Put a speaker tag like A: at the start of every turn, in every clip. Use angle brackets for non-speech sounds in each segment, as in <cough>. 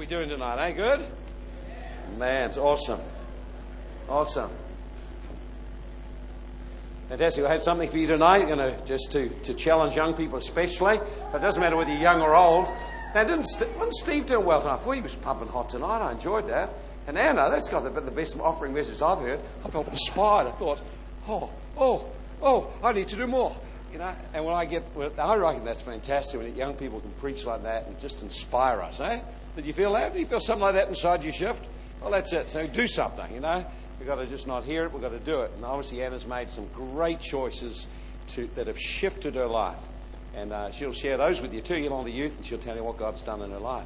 A: we doing tonight? Eh? Good? Man, it's awesome. Awesome. Fantastic. I had something for you tonight, you know, just to, to challenge young people especially. But it doesn't matter whether you're young or old. Now, didn't, St- wasn't Steve doing well tonight? I thought he was pumping hot tonight. I enjoyed that. And Anna, that's got the, the best offering message I've heard. I felt inspired. I thought, oh, oh, oh, I need to do more. You know, and when I get, well, I reckon that's fantastic when young people can preach like that and just inspire us, eh? Did you feel that? Did you feel something like that inside your shift? Well, that's it. So do something, you know. We've got to just not hear it, we've got to do it. And obviously, Anna's made some great choices to, that have shifted her life. And uh, she'll share those with you too. You'll on the youth, and she'll tell you what God's done in her life.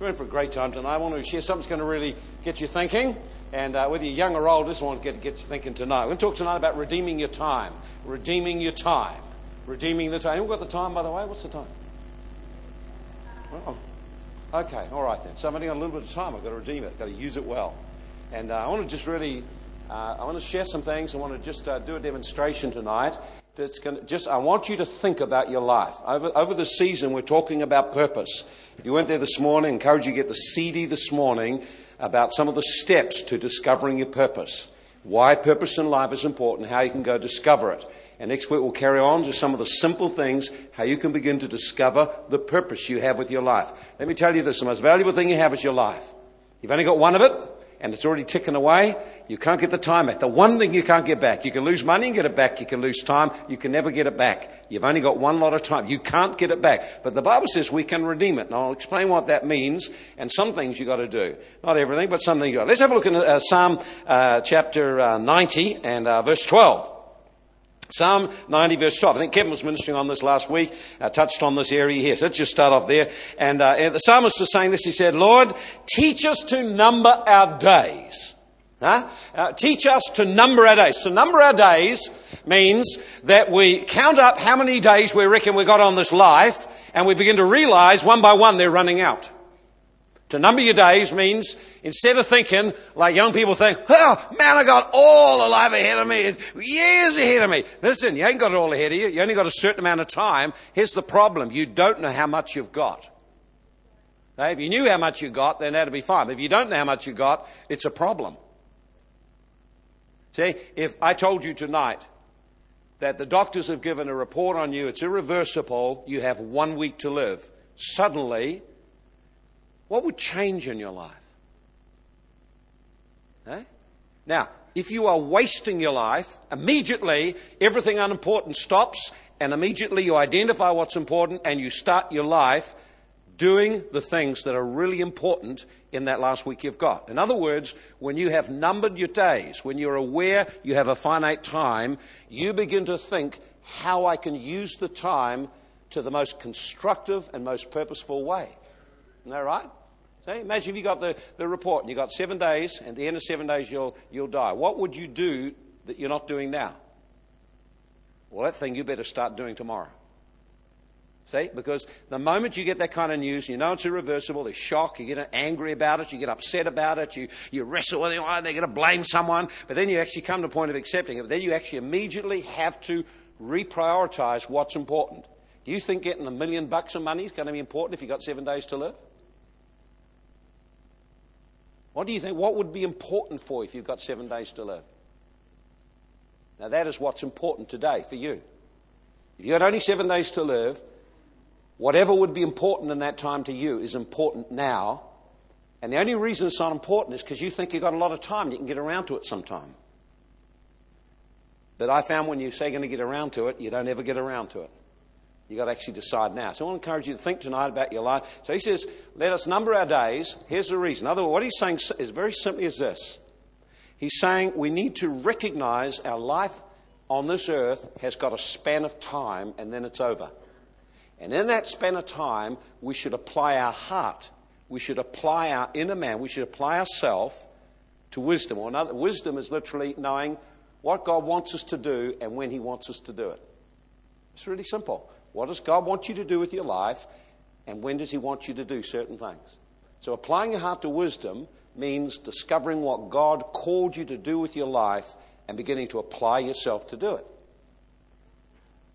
A: We're in for a great time tonight. I want to share something that's going to really get you thinking. And uh, whether you're young or old, this one get, get you thinking tonight. We're going to talk tonight about redeeming your time. Redeeming your time. Redeeming the time. We've got the time, by the way. What's the time? Oh. Okay, all right then. So I've only got a little bit of time. I've got to redeem it. I've got to use it well. And uh, I want to just really, uh, I want to share some things. I want to just uh, do a demonstration tonight. That's going to just, I want you to think about your life. Over, over the season, we're talking about purpose. If you went there this morning, I encourage you to get the CD this morning about some of the steps to discovering your purpose. Why purpose in life is important, how you can go discover it. And next week we'll carry on to some of the simple things, how you can begin to discover the purpose you have with your life. Let me tell you this, the most valuable thing you have is your life. You've only got one of it, and it's already ticking away. You can't get the time back. The one thing you can't get back. You can lose money and get it back. You can lose time. You can never get it back. You've only got one lot of time. You can't get it back. But the Bible says we can redeem it. And I'll explain what that means and some things you've got to do. Not everything, but some things you've got. Let's have a look at uh, Psalm uh, chapter uh, 90 and uh, verse 12. Psalm 90 verse 12. I think Kevin was ministering on this last week, uh, touched on this area here. So let's just start off there. And, uh, and the psalmist is saying this. He said, Lord, teach us to number our days. Huh? Uh, teach us to number our days. To number our days means that we count up how many days we reckon we got on this life and we begin to realize one by one they're running out. To number your days means instead of thinking like young people think, oh man, I got all the life ahead of me, years ahead of me. Listen, you ain't got it all ahead of you. You only got a certain amount of time. Here's the problem. You don't know how much you've got. Now, if you knew how much you got, then that'd be fine. But If you don't know how much you got, it's a problem. See, if I told you tonight that the doctors have given a report on you, it's irreversible, you have one week to live, suddenly what would change in your life? Eh? Now, if you are wasting your life, immediately everything unimportant stops, and immediately you identify what's important and you start your life doing the things that are really important in that last week you've got. In other words, when you have numbered your days, when you're aware you have a finite time, you begin to think how I can use the time to the most constructive and most purposeful way. Isn't that right? See, imagine if you got the, the report and you got seven days, and at the end of seven days you'll, you'll die. What would you do that you're not doing now? Well, that thing you better start doing tomorrow. See? Because the moment you get that kind of news, you know it's irreversible, there's shock, you get angry about it, you get upset about it, you, you wrestle with it, oh, they're going to blame someone, but then you actually come to a point of accepting it. But then you actually immediately have to reprioritize what's important. Do you think getting a million bucks of money is going to be important if you've got seven days to live? What do you think? What would be important for you if you've got seven days to live? Now, that is what's important today for you. If you had only seven days to live, whatever would be important in that time to you is important now. And the only reason it's not important is because you think you've got a lot of time, you can get around to it sometime. But I found when you say you're going to get around to it, you don't ever get around to it. You've got to actually decide now. So I want to encourage you to think tonight about your life. So he says, let us number our days. Here's the reason. Other words, what he's saying is very simply as this. He's saying we need to recognize our life on this earth has got a span of time and then it's over. And in that span of time, we should apply our heart. We should apply our inner man. We should apply ourselves to wisdom. Or another, wisdom is literally knowing what God wants us to do and when He wants us to do it. It's really simple. What does God want you to do with your life? And when does He want you to do certain things? So applying your heart to wisdom means discovering what God called you to do with your life and beginning to apply yourself to do it.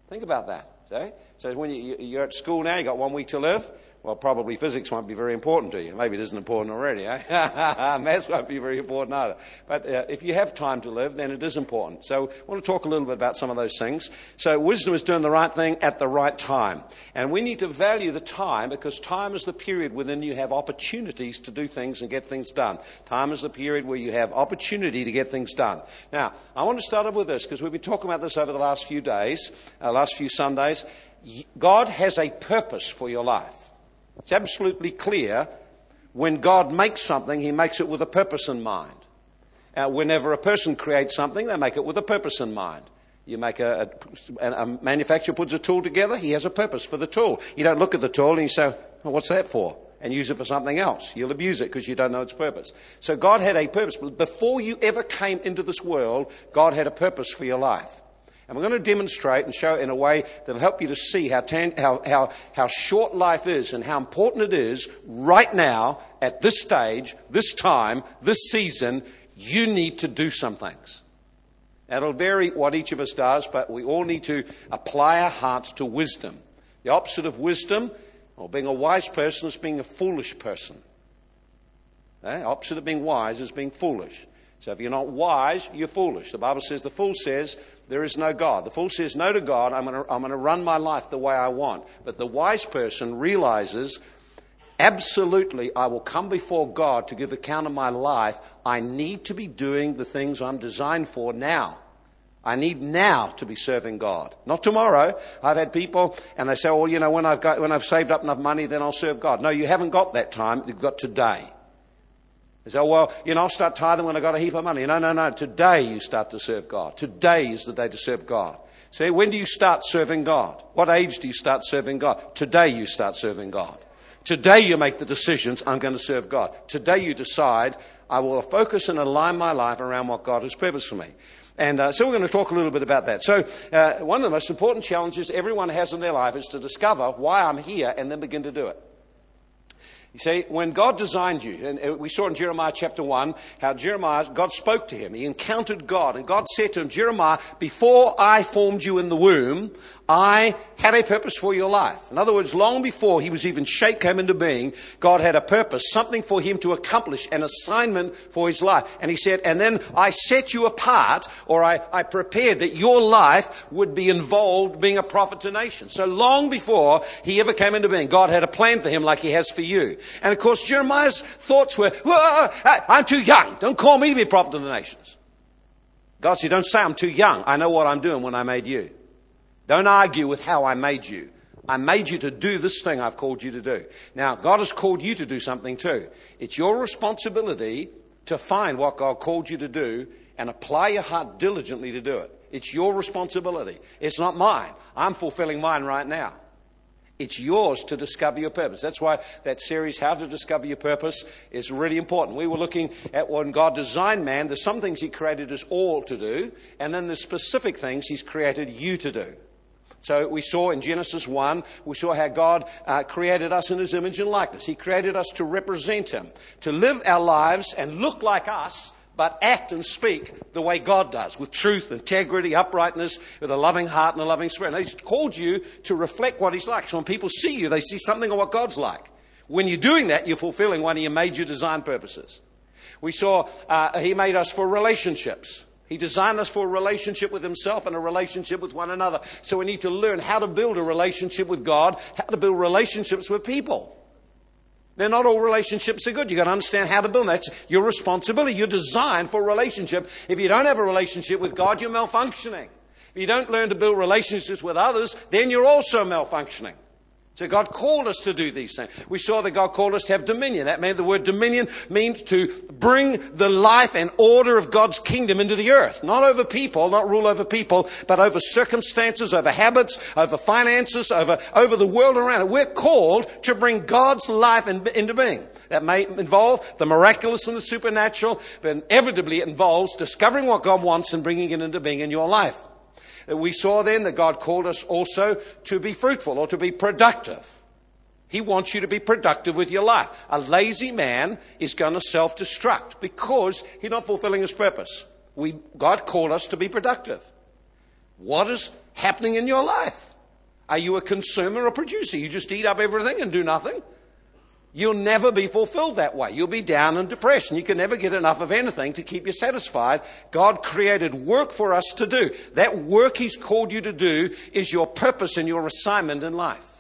A: Think about that. See? So when you, are at school now, you've got one week to live. Well, probably physics won't be very important to you. Maybe it isn't important already, eh? <laughs> Maths won't be very important either. But uh, if you have time to live, then it is important. So I want to talk a little bit about some of those things. So wisdom is doing the right thing at the right time. And we need to value the time because time is the period within you have opportunities to do things and get things done. Time is the period where you have opportunity to get things done. Now, I want to start off with this because we've been talking about this over the last few days, uh, last few Sundays. God has a purpose for your life. It's absolutely clear when God makes something, He makes it with a purpose in mind. Uh, whenever a person creates something, they make it with a purpose in mind. You make a, a, a, manufacturer puts a tool together, he has a purpose for the tool. You don't look at the tool and you say, what's that for? And use it for something else. You'll abuse it because you don't know its purpose. So God had a purpose. Before you ever came into this world, God had a purpose for your life. And we're going to demonstrate and show in a way that'll help you to see how, how, how, how short life is and how important it is right now, at this stage, this time, this season, you need to do some things. It'll vary what each of us does, but we all need to apply our hearts to wisdom. The opposite of wisdom, or being a wise person, is being a foolish person. The Opposite of being wise is being foolish. So if you're not wise, you're foolish. The Bible says the fool says, there is no God. The fool says no to God. I'm going, to, run my life the way I want. But the wise person realizes, absolutely, I will come before God to give account of my life. I need to be doing the things I'm designed for now. I need now to be serving God, not tomorrow. I've had people, and they say, "Well, you know, when I've got, when I've saved up enough money, then I'll serve God." No, you haven't got that time. You've got today. They say, well, you know, I'll start tithing when I've got a heap of money. No, no, no. Today you start to serve God. Today is the day to serve God. See, when do you start serving God? What age do you start serving God? Today you start serving God. Today you make the decisions, I'm going to serve God. Today you decide, I will focus and align my life around what God has purposed for me. And uh, so we're going to talk a little bit about that. So uh, one of the most important challenges everyone has in their life is to discover why I'm here and then begin to do it. You see, when God designed you, and uh, we saw in Jeremiah chapter 1 how Jeremiah, God spoke to him. He encountered God, and God said to him, Jeremiah, before I formed you in the womb, I had a purpose for your life. In other words, long before he was even shaped, came into being, God had a purpose, something for him to accomplish, an assignment for his life. And he said, and then I set you apart, or I, I prepared that your life would be involved being a prophet to nations. So long before he ever came into being, God had a plan for him like he has for you. And of course, Jeremiah's thoughts were, I'm too young. Don't call me to be a prophet to the nations. God said, don't say I'm too young. I know what I'm doing when I made you. Don't argue with how I made you. I made you to do this thing I've called you to do. Now, God has called you to do something too. It's your responsibility to find what God called you to do and apply your heart diligently to do it. It's your responsibility. It's not mine. I'm fulfilling mine right now. It's yours to discover your purpose. That's why that series, How to Discover Your Purpose, is really important. We were looking at when God designed man, there's some things He created us all to do, and then there's specific things He's created you to do. So we saw in Genesis 1, we saw how God uh, created us in His image and likeness. He created us to represent Him, to live our lives and look like us, but act and speak the way God does, with truth, integrity, uprightness, with a loving heart and a loving spirit. And He's called you to reflect what He's like. So when people see you, they see something of what God's like. When you're doing that, you're fulfilling one of your major design purposes. We saw uh, He made us for relationships. He designed us for a relationship with Himself and a relationship with one another. So we need to learn how to build a relationship with God, how to build relationships with people. Now, not all relationships are good. You've got to understand how to build them. That's your responsibility. You're designed for a relationship. If you don't have a relationship with God, you're malfunctioning. If you don't learn to build relationships with others, then you're also malfunctioning. So God called us to do these things. We saw that God called us to have dominion. That meant the word dominion means to bring the life and order of God's kingdom into the earth. Not over people, not rule over people, but over circumstances, over habits, over finances, over, over the world around it. We're called to bring God's life in, into being. That may involve the miraculous and the supernatural, but inevitably it involves discovering what God wants and bringing it into being in your life. We saw then that God called us also to be fruitful or to be productive. He wants you to be productive with your life. A lazy man is going to self destruct because he's not fulfilling his purpose. We, God called us to be productive. What is happening in your life? Are you a consumer or a producer? You just eat up everything and do nothing? You'll never be fulfilled that way. You'll be down and depressed, and you can never get enough of anything to keep you satisfied. God created work for us to do. That work He's called you to do is your purpose and your assignment in life.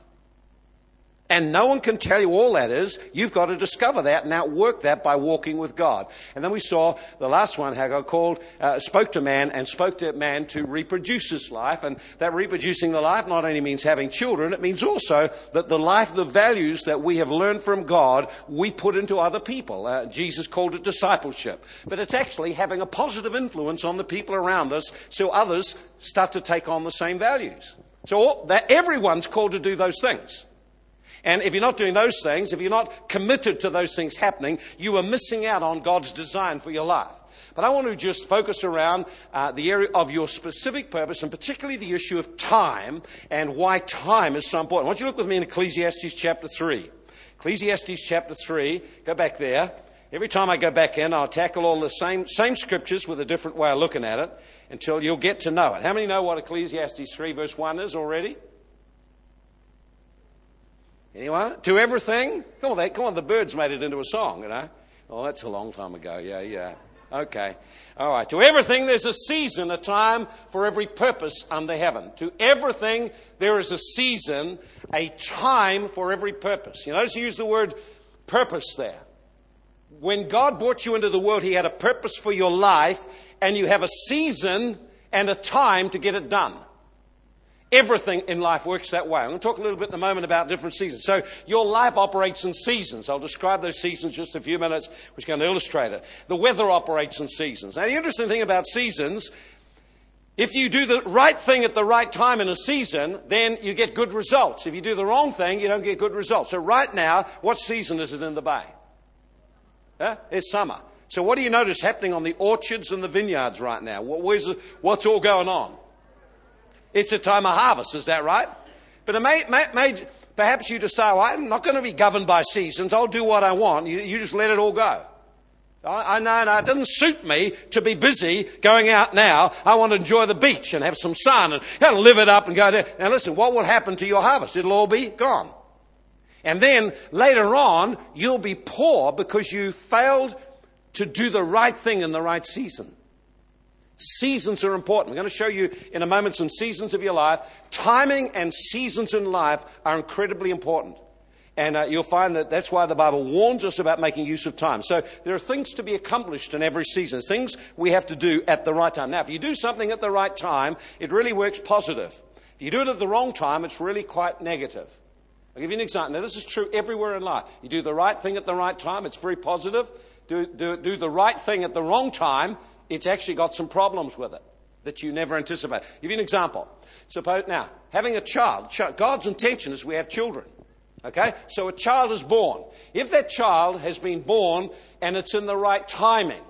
A: And no one can tell you all that is. You've got to discover that and outwork that by walking with God. And then we saw the last one, Haggai called, uh, spoke to man and spoke to man to reproduce his life. And that reproducing the life not only means having children, it means also that the life, the values that we have learned from God, we put into other people. Uh, Jesus called it discipleship. But it's actually having a positive influence on the people around us so others start to take on the same values. So that, everyone's called to do those things. And if you're not doing those things, if you're not committed to those things happening, you are missing out on God's design for your life. But I want to just focus around uh, the area of your specific purpose, and particularly the issue of time and why time is so important. I want you look with me in Ecclesiastes chapter 3. Ecclesiastes chapter 3, go back there. Every time I go back in, I'll tackle all the same, same scriptures with a different way of looking at it until you'll get to know it. How many know what Ecclesiastes 3 verse 1 is already? Anyone? To everything? Come on, they, come on, the Byrds made it into a song, you know. Oh, that's a long time ago. Yeah, yeah. Okay. All right. To everything, there's a season, a time for every purpose under heaven. To everything, there is a season, a time for every purpose. You notice you use the word purpose there. When God brought you into the world, He had a purpose for your life, and you have a season and a time to get it done. Everything in life works that way. I'm going to talk a little bit in a moment about different seasons. So your life operates in seasons. I'll describe those seasons in just a few minutes, which is going to illustrate it. The weather operates in seasons. Now, the interesting thing about seasons, if you do the right thing at the right time in a season, then you get good results. If you do the wrong thing, you don't get good results. So right now, what season is it in the bay? Huh? It's summer. So what do you notice happening on the orchards and the vineyards right now? what's all going on? It's a time of harvest, is that right? But it may, may, may perhaps you decide, well, I'm not going to be governed by seasons. I'll do what I want. You, you just let it all go. I, I know, no, it doesn't suit me to be busy going out now. I want to enjoy the beach and have some sun and kind of live it up and go there. Now listen, what will happen to your harvest? It'll all be gone. And then later on, you'll be poor because you failed to do the right thing in the right season. Seasons are important. I'm going to show you in a moment some seasons of your life. Timing and seasons in life are incredibly important. And uh, you'll find that that's why the Bible warns us about making use of time. So there are things to be accomplished in every season, things we have to do at the right time. Now, if you do something at the right time, it really works positive. If you do it at the wrong time, it's really quite negative. I'll give you an example. Now, this is true everywhere in life. You do the right thing at the right time, it's very positive. Do, do, do the right thing at the wrong time, it's actually got some problems with it that you never anticipate. Give you an example. Suppose now, having a child, God's intention is we have children. Okay? So a child is born. If that child has been born and it's in the right timing,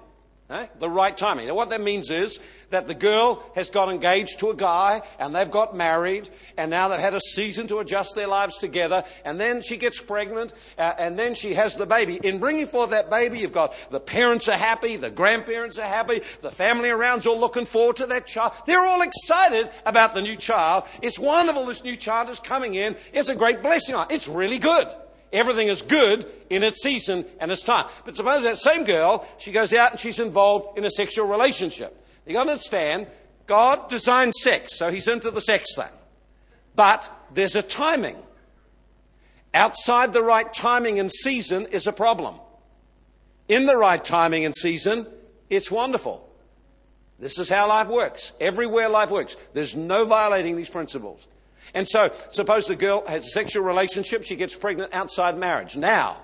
A: eh? the right timing. Now what that means is that the girl has got engaged to a guy and they've got married and now they've had a season to adjust their lives together and then she gets pregnant uh, and then she has the baby. In bringing forth that baby, you've got the parents are happy, the grandparents are happy, the family around's all looking forward to that child. They're all excited about the new child. It's wonderful this new child is coming in. It's a great blessing. It's really good. Everything is good in its season and its time. But suppose that same girl, she goes out and she's involved in a sexual relationship. You got to understand, God designed sex, so He's into the sex thing. But there's a timing. Outside the right timing and season is a problem. In the right timing and season, it's wonderful. This is how life works. Everywhere life works. There's no violating these principles. And so, suppose the girl has a sexual relationship, she gets pregnant outside marriage. Now,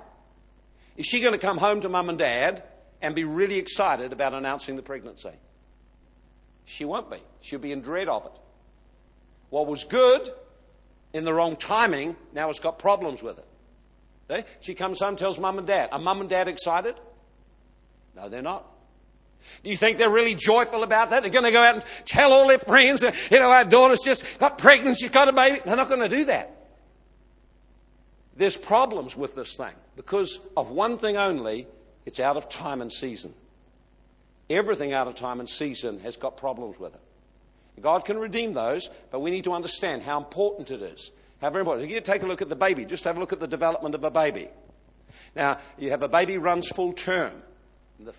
A: is she going to come home to mum and dad and be really excited about announcing the pregnancy? She won't be. She'll be in dread of it. What was good in the wrong timing now has got problems with it. See? She comes home, tells mum and dad. Are mum and dad excited? No, they're not. Do you think they're really joyful about that? They're going to go out and tell all their friends, you know, our daughter's just got pregnant, she's got a baby. They're not going to do that. There's problems with this thing because of one thing only it's out of time and season. Everything out of time and season has got problems with it. God can redeem those, but we need to understand how important it is. How very important. If you take a look at the baby, just have a look at the development of a baby. Now, you have a baby runs full term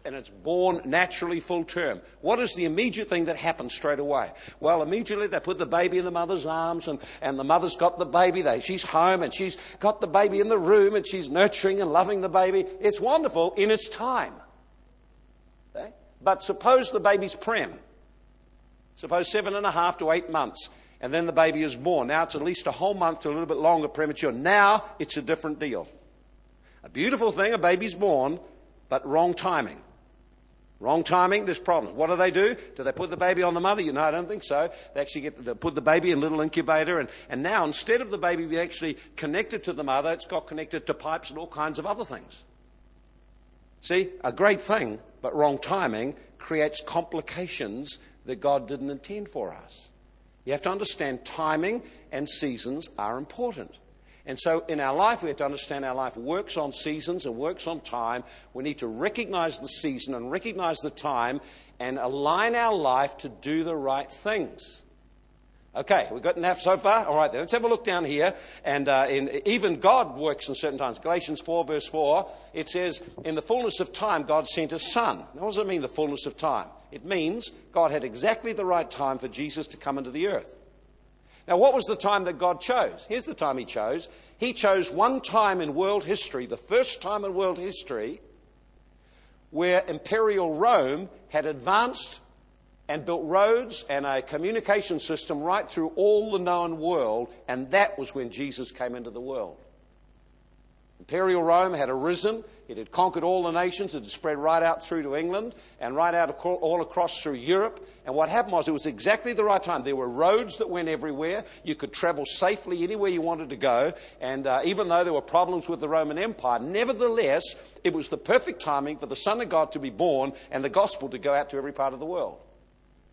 A: and it's born naturally full term. What is the immediate thing that happens straight away? Well, immediately they put the baby in the mother's arms, and, and the mother's got the baby. They, she's home, and she's got the baby in the room, and she's nurturing and loving the baby. It's wonderful in its time. But suppose the baby's prem. Suppose seven and a half to eight months, and then the baby is born. Now it's at least a whole month to a little bit longer premature. Now it's a different deal. A beautiful thing, a baby's born, but wrong timing. Wrong timing, there's problems. What do they do? Do they put the baby on the mother? You know, I don't think so. They actually get put the baby in a little incubator, and, and now instead of the baby being actually connected to the mother, it's got connected to pipes and all kinds of other things. See, a great thing, but wrong timing creates complications that God didn't intend for us. You have to understand timing and seasons are important. And so in our life, we have to understand our life works on seasons and works on time. We need to recognize the season and recognize the time and align our life to do the right things. Okay, we've got enough so far? All right, then. Let's have a look down here. And uh, in, even God works in certain times. Galatians 4, verse 4, it says, In the fullness of time, God sent a son. Now, what does it mean, the fullness of time? It means God had exactly the right time for Jesus to come into the earth. Now, what was the time that God chose? Here's the time He chose. He chose one time in world history, the first time in world history, where Imperial Rome had advanced and built roads and a communication system right through all the known world, and that was when Jesus came into the world. Imperial Rome had arisen. It had conquered all the nations. It had spread right out through to England and right out all across through Europe. And what happened was it was exactly the right time. There were roads that went everywhere. You could travel safely anywhere you wanted to go. And uh, even though there were problems with the Roman Empire, nevertheless, it was the perfect timing for the Son of God to be born and the gospel to go out to every part of the world.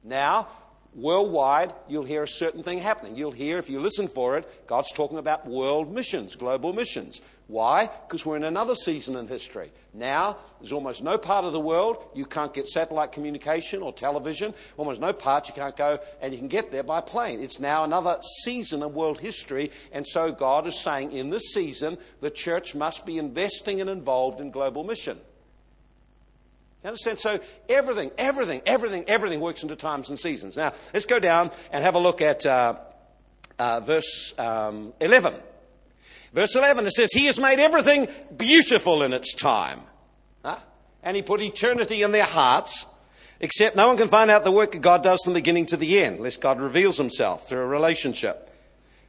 A: Now, worldwide, you'll hear a certain thing happening. You'll hear, if you listen for it, God's talking about world missions, global missions. Why? Because we're in another season in history. Now, there's almost no part of the world you can't get satellite communication or television. Almost no part you can't go, and you can get there by plane. It's now another season of world history, and so God is saying in this season the church must be investing and involved in global mission. You understand? So everything, everything, everything, everything works into times and seasons. Now, let's go down and have a look at uh, uh, verse um, 11. Verse 11, it says, He has made everything beautiful in its time. Huh? And He put eternity in their hearts, except no one can find out the work that God does from the beginning to the end, unless God reveals Himself through a relationship.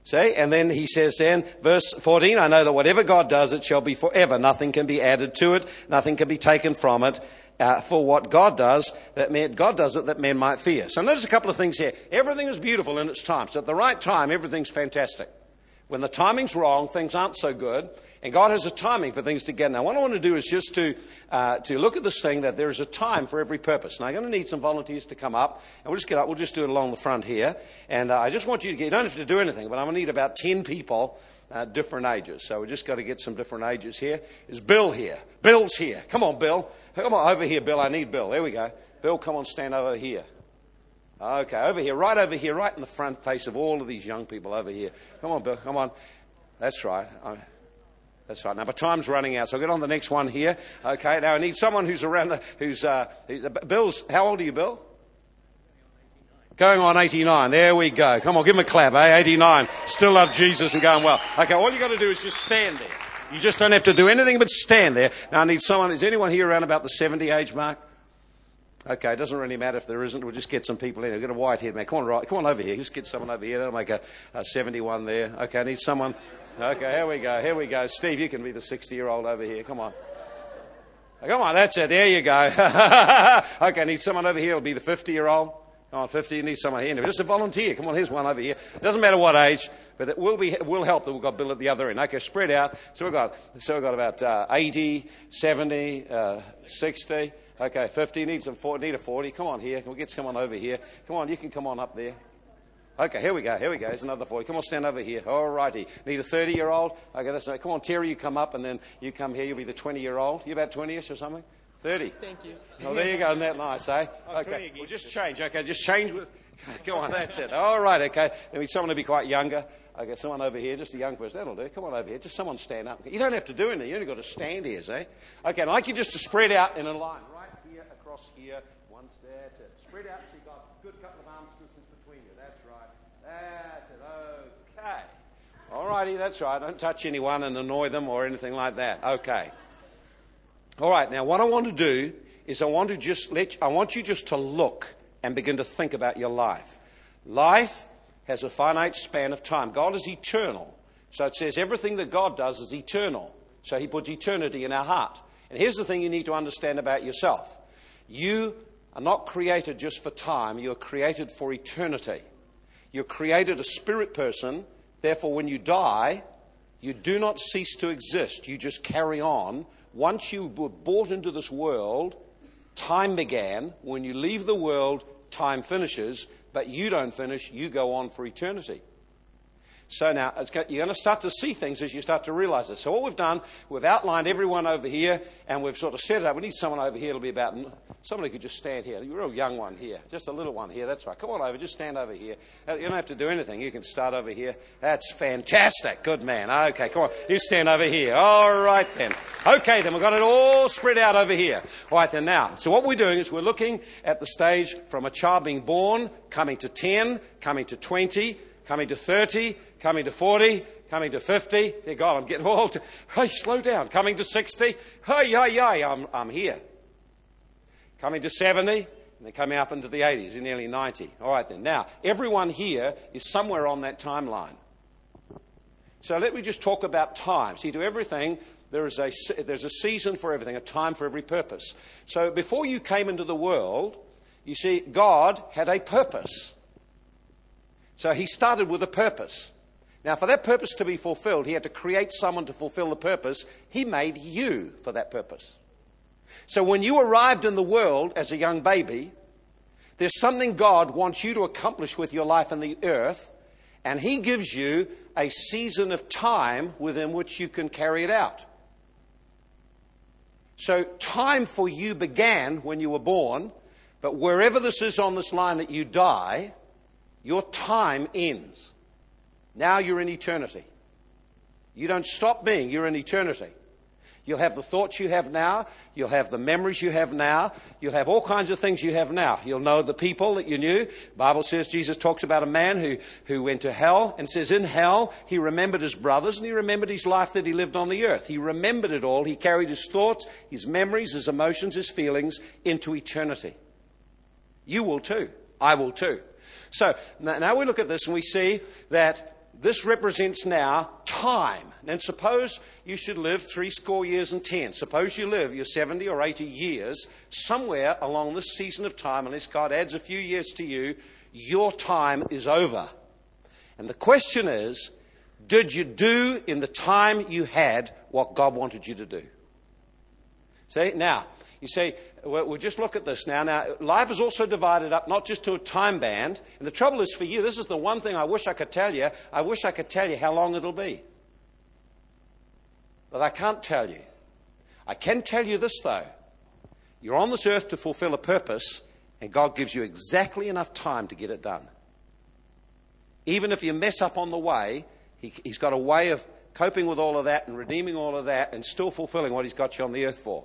A: See? And then he says then, verse 14, I know that whatever God does, it shall be forever. Nothing can be added to it. Nothing can be taken from it. Uh, for what God does, that men, God does it that men might fear. So notice a couple of things here. Everything is beautiful in its time. So at the right time, everything's fantastic. When the timing's wrong, things aren't so good. And God has a timing for things to get. Now, what I want to do is just to, uh, to look at this thing that there is a time for every purpose. Now, I'm going to need some volunteers to come up. And we'll just get up. We'll just do it along the front here. And uh, I just want you to get, you don't have to do anything, but I'm going to need about 10 people, uh, different ages. So we just got to get some different ages here. Is Bill here? Bill's here. Come on, Bill. Come on over here, Bill. I need Bill. There we go. Bill, come on, stand over here. Okay, over here, right over here, right in the front face of all of these young people over here. Come on, Bill, come on. That's right. That's right. Now, but time's running out, so I'll get on the next one here. Okay, now I need someone who's around, who's, uh, Bill's, how old are you, Bill? Going on 89. There we go. Come on, give him a clap, eh? 89. Still love Jesus and going well. Okay, all you got to do is just stand there. You just don't have to do anything but stand there. Now, I need someone, is anyone here around about the 70 age mark? Okay, it doesn't really matter if there isn't. We'll just get some people in. We've got a white head man. Come on, right. Come on over here. Just get someone over here. That'll make a, a 71 there. Okay, I need someone. Okay, here we go. Here we go. Steve, you can be the 60 year old over here. Come on. Come on, that's it. There you go. <laughs> okay, I need someone over here. It'll be the 50 year old. Come on, 50. You need someone here. Just a volunteer. Come on, here's one over here. It doesn't matter what age, but it will, be, will help that we've got Bill at the other end. Okay, spread out. So we've got, so we've got about uh, 80, 70, uh, 60. Okay, 50 needs a 40, need a 40. Come on here. Can we get someone over here? Come on, you can come on up there. Okay, here we go. Here we go. Here's another 40. Come on, stand over here. All righty. Need a 30 year old? Okay, that's right. Come on, Terry, you come up and then you come here. You'll be the 20 year old. You about 20 ish or something? 30.
B: Thank you.
A: Oh, there you go. Isn't that nice, eh? Oh, okay. We'll just change. Okay, just change with <laughs> Come on, that's it. All right, okay. Maybe someone will be quite younger. Okay, someone over here, just a young person. That'll do. Come on over here. Just someone stand up. You don't have to do anything. You only got to stand here, see? Okay, I'd like you just to spread out in a line. Right here, across here. One there. To spread out so you've got a good couple of arms distance between you. That's right. That's it. Okay. All righty, that's right. Don't touch anyone and annoy them or anything like that. Okay. All right, now what I want to do is I want to just let I want you just to look and begin to think about your life. Life has a finite span of time. God is eternal. So it says everything that God does is eternal. So he puts eternity in our heart. And here's the thing you need to understand about yourself. You are not created just for time, you are created for eternity. You're created a spirit person, therefore, when you die, you do not cease to exist. You just carry on. Once you were brought into this world, time began. When you leave the world, time finishes but you don't finish, you go on for eternity. So now you're going to start to see things as you start to realize this. So what we've done, we've outlined everyone over here, and we've sort of set it up. We need someone over here. It'll be about somebody could just stand here. You're a real young one here, just a little one here. That's right. Come on over. Just stand over here. Uh, you don't have to do anything. You can start over here. That's fantastic. Good man. Okay, come on. You stand over here. All right then. Okay then. We've got it all spread out over here. All right then. Now, so what we're doing is we're looking at the stage from a child being born, coming to 10, coming to 20, coming to 30 coming to 40, coming to 50. Dear God, I'm getting old. <laughs> Hey, slow down. Coming to 60. Hey, hey, hey, I'm, I'm here. Coming to 70, and then coming up into the 80s, and nearly 90. All right then. Now, everyone here is somewhere on that timeline. So let me just talk about time. See, to everything, there is a, there's a season for everything, a time for every purpose. So before you came into the world, you see, God had a purpose. So he started with a purpose. Now, for that purpose to be fulfilled, he had to create someone to fulfill the purpose. He made you for that purpose. So when you arrived in the world as a young baby, there's something God wants you to accomplish with your life on the earth, and he gives you a season of time within which you can carry it out. So time for you began when you were born, but wherever this is on this line that you die, your time ends. Now you're in eternity. You don't stop being, you're in eternity. You'll have the thoughts you have now. You'll have the memories you have now. You'll have all kinds of things you have now. You'll know the people that you knew. The Bible says Jesus talks about a man who, who went to hell and says in hell he remembered his brothers and he remembered his life that he lived on the earth. He remembered it all. He carried his thoughts, his memories, his emotions, his feelings into eternity. You will too. I will too. So now we look at this and we see that this represents now time. And suppose you should live three score years and ten. Suppose you live your 70 or 80 years somewhere along this season of time, unless God adds a few years to you, your time is over. And the question is, did you do in the time you had what God wanted you to do? See, now, you say, we'll just look at this now. Now, life is also divided up not just to a time band. And the trouble is for you, this is the one thing I wish I could tell you. I wish I could tell you how long it'll be. But I can't tell you. I can tell you this, though. You're on this earth to fulfill a purpose, and God gives you exactly enough time to get it done. Even if you mess up on the way, he, He's got a way of coping with all of that and redeeming all of that and still fulfilling what He's got you on the earth for.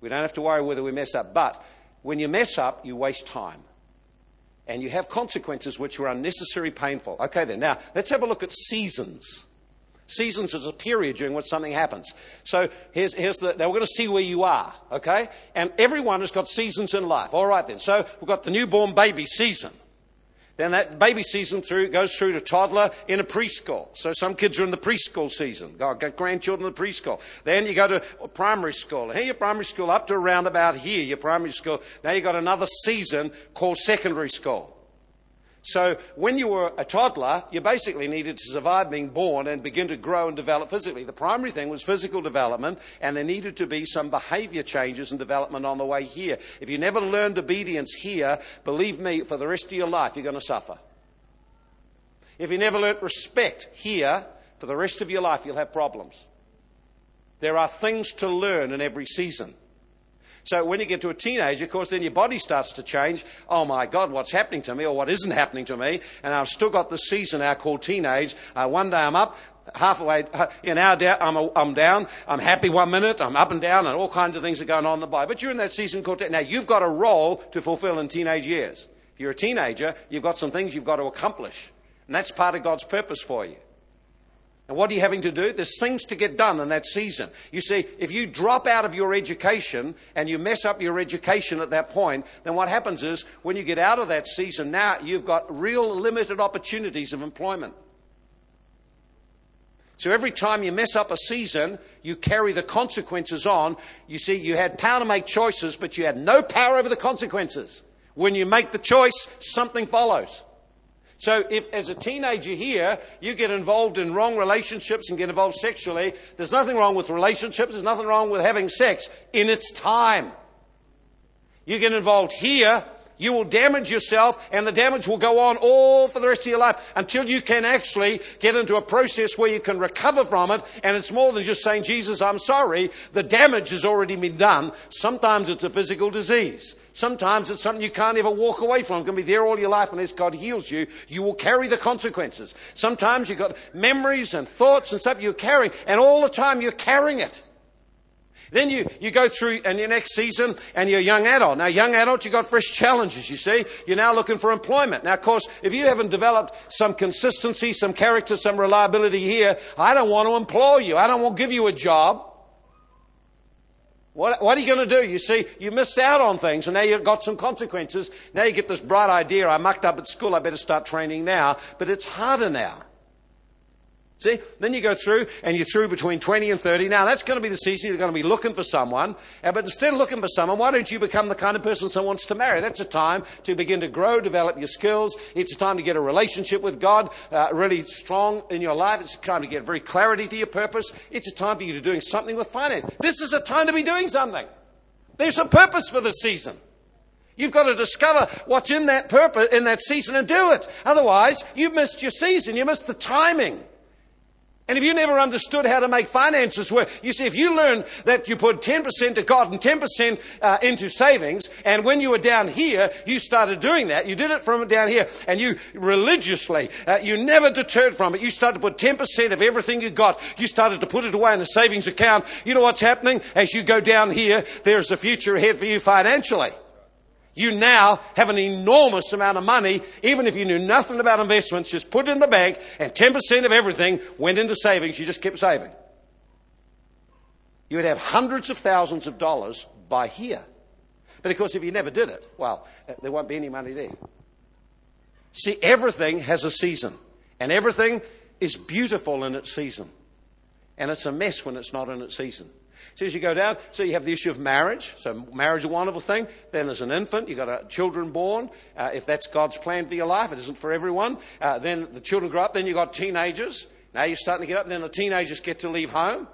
A: We don't have to worry whether we mess up. But when you mess up, you waste time. And you have consequences which are unnecessary painful. Okay, then. Now, let's have a look at seasons. Seasons is a period during which something happens. So here's, here's the, now we're going to see where you are, okay? And everyone has got seasons in life. All right then. So we've got the newborn baby season. Then that baby season through goes through to toddler in a preschool. So some kids are in the preschool season. Got grandchildren in the preschool. Then you go to primary school. Here your primary school up to around about here, your primary school. Now you've got another season called secondary school. So when you were a toddler, you basically needed to survive being born and begin to grow and develop physically. The primary thing was physical development, and there needed to be some behavior changes and development on the way here. If you never learned obedience here, believe me, for the rest of your life, you're going to suffer. If you never learnt respect here, for the rest of your life, you'll have problems. There are things to learn in every season. So when you get to a teenager, of course, then your body starts to change. Oh my God, what's happening to me or what isn't happening to me? And I've still got this season now called teenage. Uh, one day I'm up, halfway, an hour down, I'm, a, I'm down, I'm happy one minute, I'm up and down, and all kinds of things are going on in the body. But you're in that season called, now you've got a role to fulfill in teenage years. If you're a teenager, you've got some things you've got to accomplish. And that's part of God's purpose for you. And what are you having to do? There's things to get done in that season. You see, if you drop out of your education and you mess up your education at that point, then what happens is when you get out of that season, now you've got real limited opportunities of employment. So every time you mess up a season, you carry the consequences on. You see, you had power to make choices, but you had no power over the consequences. When you make the choice, something follows. So if as a teenager here, you get involved in wrong relationships and get involved sexually, there's nothing wrong with relationships, there's nothing wrong with having sex in its time. You get involved here, you will damage yourself and the damage will go on all for the rest of your life until you can actually get into a process where you can recover from it and it's more than just saying, Jesus, I'm sorry. The damage has already been done. Sometimes it's a physical disease. Sometimes it's something you can't ever walk away from. Going to be there all your life unless God heals you. You will carry the consequences. Sometimes you've got memories and thoughts and stuff you're carrying, and all the time you're carrying it. Then you, you go through and your next season and you're a young adult. Now, young adult, you've got fresh challenges, you see. You're now looking for employment. Now, of course, if you haven't developed some consistency, some character, some reliability here, I don't want to employ you. I don't want to give you a job. What, what, are you going to do? You see, you missed out on things and now you've got some consequences. Now you get this bright idea, I mucked up at school, I better start training now. But it's harder now. See? Then you go through and you're through between 20 and 30. Now that's going to be the season you're going to be looking for someone. Uh, but instead of looking for someone, why don't you become the kind of person someone wants to marry? That's a time to begin to grow, develop your skills. It's a time to get a relationship with God uh, really strong in your life. It's a time to get very clarity to your purpose. It's a time for you to doing something with finance. This is a time to be doing something. There's a purpose for this season. You've got to discover what's in that purpose, in that season and do it. Otherwise, you've missed your season. You missed the timing. And if you never understood how to make finances work, you see, if you learn that you put 10% to God and 10% uh, into savings, and when you were down here, you started doing that, you did it from down here, and you religiously, uh, you never deterred from it. You started to put 10% of everything you got, you started to put it away in a savings account. You know what's happening? As you go down here, there's a future ahead for you financially. You now have an enormous amount of money, even if you knew nothing about investments, just put it in the bank and 10% of everything went into savings. You just kept saving. You would have hundreds of thousands of dollars by here. But of course, if you never did it, well, uh, there won't be any money there. See, everything has a season, and everything is beautiful in its season. And it's a mess when it's not in its season. So as you go down, so you have the issue of marriage. So marriage is a wonderful thing. Then as an infant, you've got a, children born. Uh, if that's God's plan for your life, it isn't for everyone. Uh, then the children grow up. Then you've got teenagers. Now you're starting to get up. Then the teenagers get to leave home.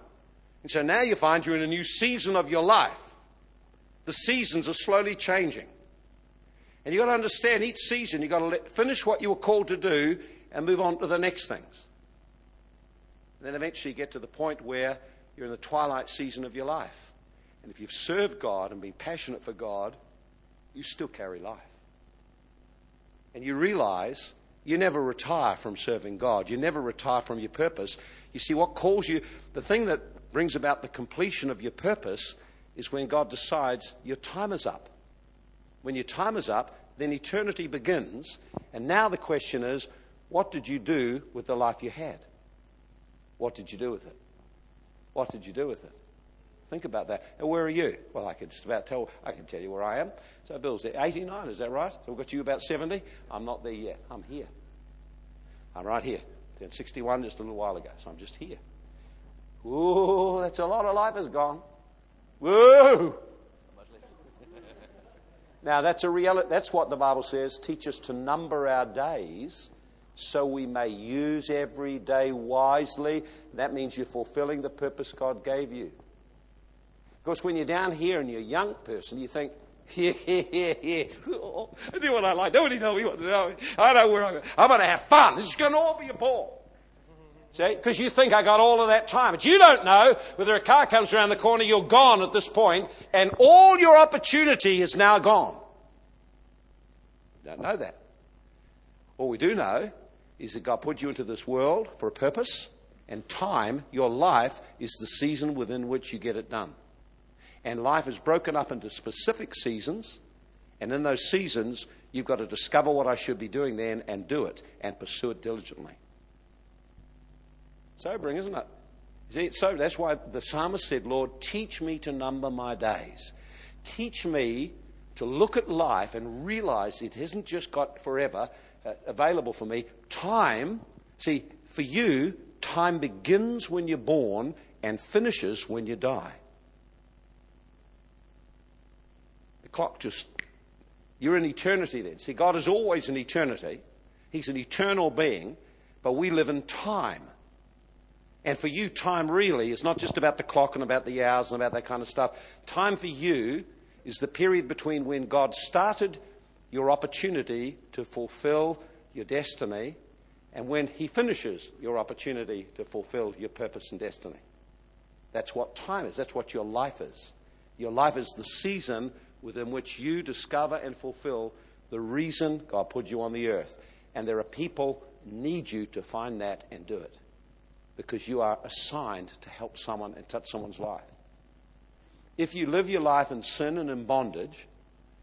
A: And so now you find you're in a new season of your life. The seasons are slowly changing. And you've got to understand each season, you've got to let, finish what you were called to do and move on to the next things. And then eventually you get to the point where you're in the twilight season of your life. And if you've served God and been passionate for God, you still carry life. And you realize you never retire from serving God. You never retire from your purpose. You see, what calls you, the thing that brings about the completion of your purpose is when God decides your time is up. When your time is up, then eternity begins. And now the question is, what did you do with the life you had? What did you do with it? What did you do with it? Think about that. And where are you? Well, I can just about tell. I can tell you where I am. So Bill's at 89. Is that right? So we've got you about 70. I'm not there yet. I'm here. I'm right here. Turned 61 just a little while ago. So I'm just here. Whoa, that's a lot of life has gone. Whoa. <laughs> now that's a reality. That's what the Bible says. Teach us to number our days so we may use every day wisely. That means you're fulfilling the purpose God gave you. Of course, when you're down here and you're a young person, you think, <laughs> yeah, yeah, yeah, <laughs> I do what I like. Nobody tell me what to do. I know where I'm going. I'm going to have fun. This is going to all be a ball. See? Because you think I got all of that time. But you don't know whether a car comes around the corner, you're gone at this point, and all your opportunity is now gone. You don't know that. All we do know is that God put you into this world for a purpose, and time, your life, is the season within which you get it done. And life is broken up into specific seasons, and in those seasons, you've got to discover what I should be doing then and do it and pursue it diligently. Sobering, isn't it? See, so that's why the psalmist said, Lord, teach me to number my days. Teach me to look at life and realize it hasn't just got forever uh, available for me. Time, see, for you, time begins when you're born and finishes when you die. The clock just, you're in eternity then. See, God is always in eternity, He's an eternal being, but we live in time. And for you, time really is not just about the clock and about the hours and about that kind of stuff. Time for you is the period between when God started your opportunity to fulfill your destiny and when He finishes your opportunity to fulfill your purpose and destiny. That's what time is. That's what your life is. Your life is the season within which you discover and fulfill the reason God put you on the earth. And there are people need you to find that and do it because you are assigned to help someone and touch someone's life. If you live your life in sin and in bondage,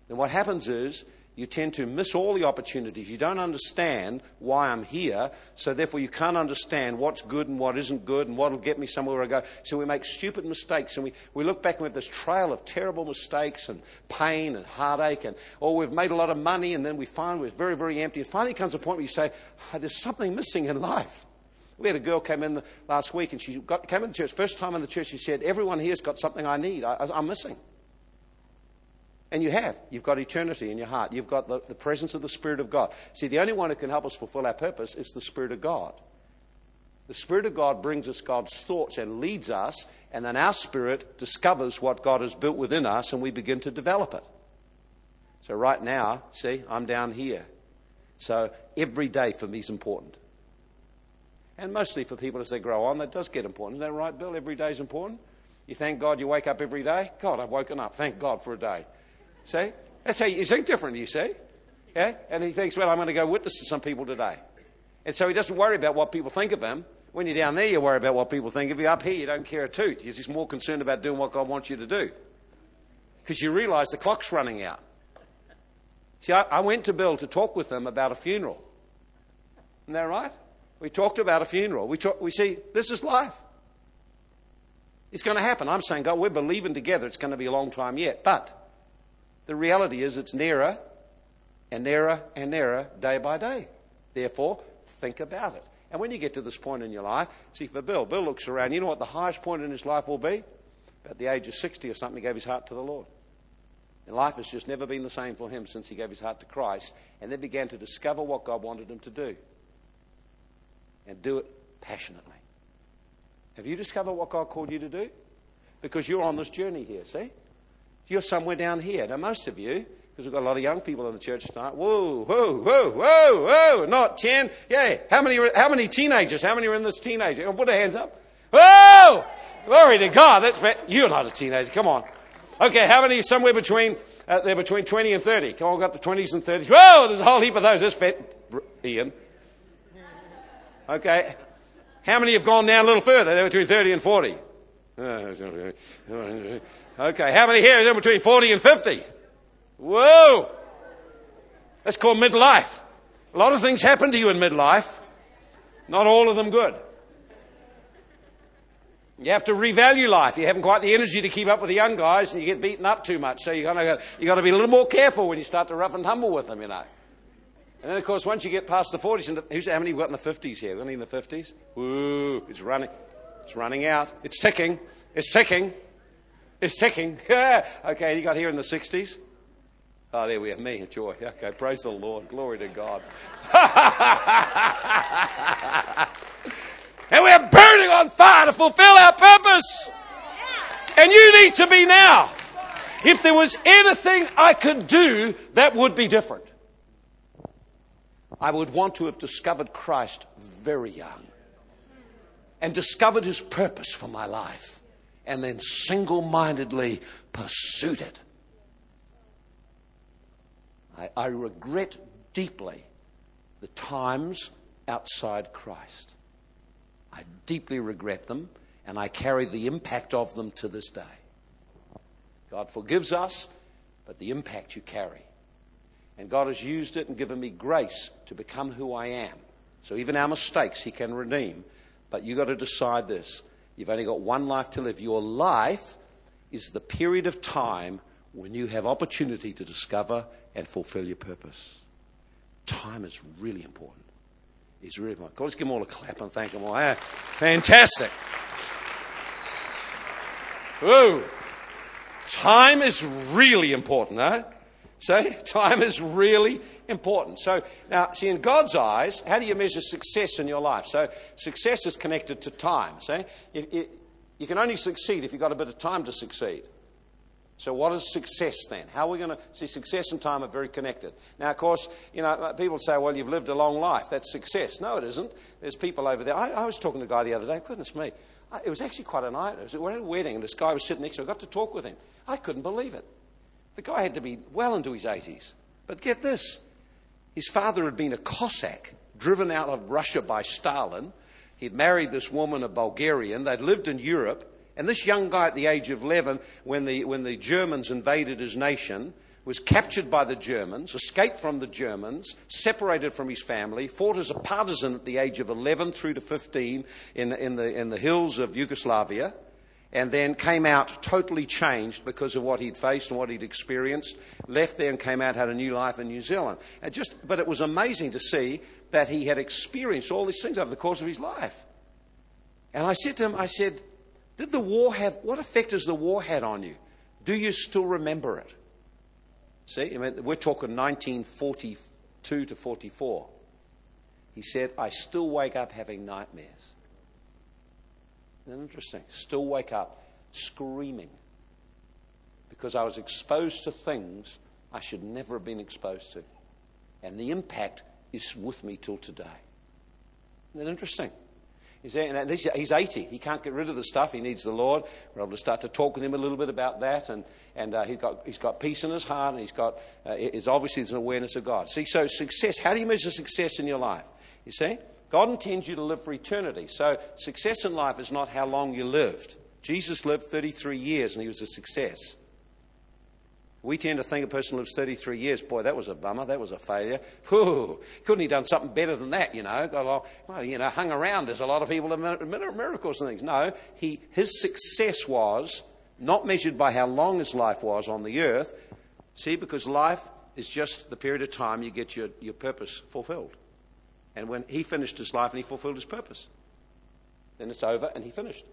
A: then what happens is you tend to miss all the opportunities. You don't understand why I'm here, so therefore you can't understand what's good and what isn't good and what will get me somewhere I go. So we make stupid mistakes and we, we look back and we have this trail of terrible mistakes and pain and heartache and, or we've made a lot of money and then we find we're very, very empty. And finally comes a point where you say, oh, there's something missing in life. We had a girl came in last week and she got, came in the church. First time in the church, she said, Everyone here's got something I need. I, am missing. And you have. You've got eternity in your heart. You've got the, the presence of the Spirit of God. See, the only one who can help us fulfill our purpose is the Spirit of God. The Spirit of God brings us God's thoughts and leads us, and then our spirit discovers what God has built within us, and we begin to develop it. So, right now, see, I'm down here. So, every day for me is important. And mostly for people as they grow on, that does get important. Isn't that right, Bill? Every day is important. You thank God you wake up every day. God, I've woken up. Thank God for a day. See? That's how you think different, you see? Yeah? And he thinks, well, I'm going to go witness to some people today. And so he doesn't worry about what people think of him. When you're down there, you worry about what people think of you. Up here, you don't care a toot. You're just more concerned about doing what God wants you to do. Because you realize the clock's running out. See, I, I went to Bill to talk with him about a funeral. Isn't that right? We talked about a funeral. We, talk, we see this is life. It's going to happen. I'm saying, God, we're believing together it's going to be a long time yet. But the reality is it's nearer and nearer and nearer day by day. Therefore, think about it. And when you get to this point in your life, see, for Bill, Bill looks around. You know what the highest point in his life will be? About the age of 60 or something, he gave his heart to the Lord. And life has just never been the same for him since he gave his heart to Christ and then began to discover what God wanted him to do and do it passionately. Have you discovered what God called you to do? Because you're on this journey here, see? You're somewhere down here. Now, most of you, because we've got a lot of young people in the church tonight, whoa, whoa, whoa, whoa, whoa, not 10. Yeah, how many, how many teenagers? How many are in this teenager? Put their hands up. Whoa! Glory to God. That's, right. you're not a teenager. Come on. Okay, how many somewhere between, uh, they're between 20 and 30? Come on, we've got the 20s and 30s. Whoa, there's a whole heap of those. That's fit, Ian. Okay. How many have gone down a little further? They're between 30 and 40. Okay. How many here are between 40 and 50? Whoa. That's called midlife. A lot of things happen to you in midlife. Not all of them good. You have to revalue life. You haven't quite the energy to keep up with the young guys and you get beaten up too much. So you got you got to be a little more careful when you start to rough and tumble with them, you know. And then, of course, once you get past the 40s, and who's, how many have got in the 50s here? Any in the 50s? Woo, it's running. It's running out. It's ticking. It's ticking. It's ticking. <laughs> okay, you got here in the 60s? Oh, there we are. me, and joy. Okay, praise the Lord. Glory to God. <laughs> and we're burning on fire to fulfill our purpose. And you need to be now. If there was anything I could do, that would be different. I would want to have discovered Christ very young. and discovered his purpose for my life and then single mindedly pursued it. I, I, regret deeply the times outside Christ. I deeply regret them and I carry the impact of them to this day. God forgives us, but the impact you carry. And God has used it and given me grace to become who I am. So even our mistakes, He can redeem. But you've got to decide this. You've only got one life to live. Your life is the period of time when you have opportunity to discover and fulfill your purpose. Time is really important. It's really important. Let's give them all a clap and thank them all. Fantastic. Whoa. Time is really important, huh? See, time is really important. So now, see, in God's eyes, how do you measure success in your life? So success is connected to time. See, you, you, you can only succeed if you've got a bit of time to succeed. So what is success then? How are we going to see success and time are very connected? Now, of course, you know, people say, well, you've lived a long life. That's success. No, it isn't. There's people over there. I, I was talking to a guy the other day. Goodness me. It was actually quite a night. Was, we're at a wedding, and this guy was sitting next to me. I got to talk with him. I couldn't believe it. The guy had to be well into his 80s. But get this his father had been a Cossack driven out of Russia by Stalin. He'd married this woman, a Bulgarian. They'd lived in Europe. And this young guy at the age of 11, when the, when the Germans invaded his nation, was captured by the Germans, escaped from the Germans, separated from his family, fought as a partisan at the age of 11 through to 15 in, in, the, in the hills of Yugoslavia and then came out totally changed because of what he'd faced and what he'd experienced. Left there and came out, had a new life in New Zealand. Just, but it was amazing to see that he had experienced all these things over the course of his life. And I said to him, I said, Did the war have, what effect has the war had on you? Do you still remember it? See, I mean, we're talking 1942 to 44. He said, I still wake up having nightmares. Isn't interesting? Still wake up screaming because I was exposed to things I should never have been exposed to. And the impact is with me till today. Isn't that interesting? He's, he's 80. He can't get rid of the stuff. He needs the Lord. We're able to start to talk with him a little bit about that. And, and uh, he's, got, he's got peace in his heart. And he's got, uh, it's obviously there's an awareness of God. See, so success, how do you measure success in your life? You see? God intends you to live for eternity. So success in life is not how long you lived. Jesus lived 33 years and he was a success. We tend to think a person lives 33 years. Boy, that was a bummer. That was a failure. Whew, couldn't he done something better than that, you know? Got well, you know, hung around. There's a lot of people that miracles and things. No, he, his success was not measured by how long his life was on the earth. See, because life is just the period of time you get your, your purpose fulfilled. And when he finished his life and he fulfilled his purpose, then it's over and he finished.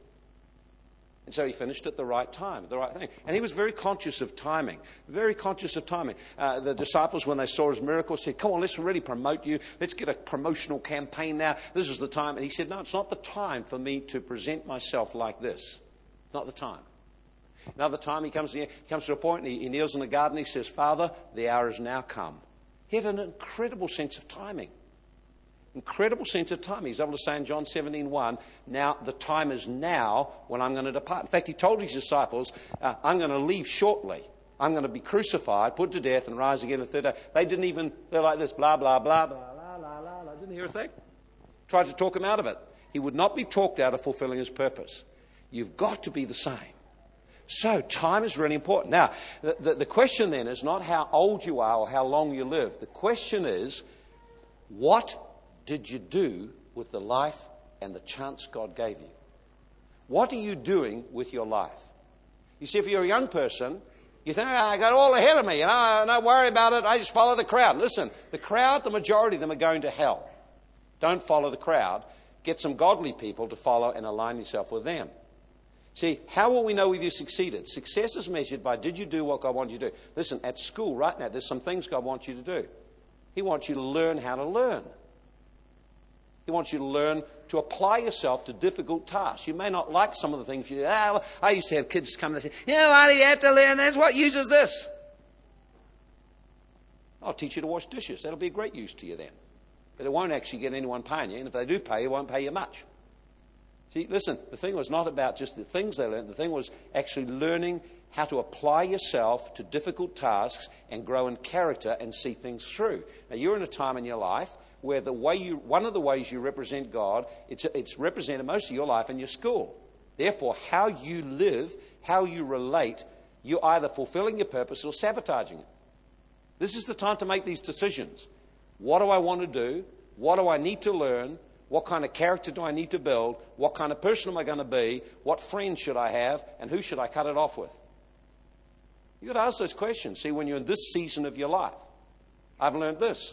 A: And so he finished at the right time, the right thing. And he was very conscious of timing, very conscious of timing. Uh, the disciples, when they saw his miracles, said, Come on, let's really promote you. Let's get a promotional campaign now. This is the time. And he said, No, it's not the time for me to present myself like this. Not the time. Another time he comes, he comes to a point and he, he kneels in the garden. He says, Father, the hour has now come. He had an incredible sense of timing. Incredible sense of time. He's able to say in John 17, 1, now the time is now when I'm going to depart. In fact, he told his disciples, uh, I'm going to leave shortly. I'm going to be crucified, put to death, and rise again the third day. They didn't even, they're like this, blah, blah, blah, blah, blah, blah, blah, blah. Didn't hear a thing. Tried to talk him out of it. He would not be talked out of fulfilling his purpose. You've got to be the same. So, time is really important. Now, the, the, the question then is not how old you are or how long you live. The question is, what did you do with the life and the chance God gave you? What are you doing with your life? You see, if you're a young person, you think, oh, I got all ahead of me, you know, don't worry about it, I just follow the crowd. Listen, the crowd, the majority of them are going to hell. Don't follow the crowd. Get some godly people to follow and align yourself with them. See, how will we know whether you succeeded? Success is measured by did you do what God wanted you to do? Listen, at school right now, there's some things God wants you to do. He wants you to learn how to learn. He wants you to learn to apply yourself to difficult tasks. You may not like some of the things you do. Ah, I used to have kids come and say, you know what, you have to learn this. What use is this? I'll teach you to wash dishes. That'll be a great use to you then. But it won't actually get anyone paying you. And if they do pay it won't pay you much. See, listen, the thing was not about just the things they learned, the thing was actually learning how to apply yourself to difficult tasks and grow in character and see things through. Now, you're in a time in your life where the way you, one of the ways you represent God, it's, it's represented most of your life in your school. Therefore, how you live, how you relate, you're either fulfilling your purpose or sabotaging it. This is the time to make these decisions. What do I want to do? What do I need to learn? What kind of character do I need to build? What kind of person am I going to be? What friends should I have? And who should I cut it off with? You've got to ask those questions. See, when you're in this season of your life, I've learned this.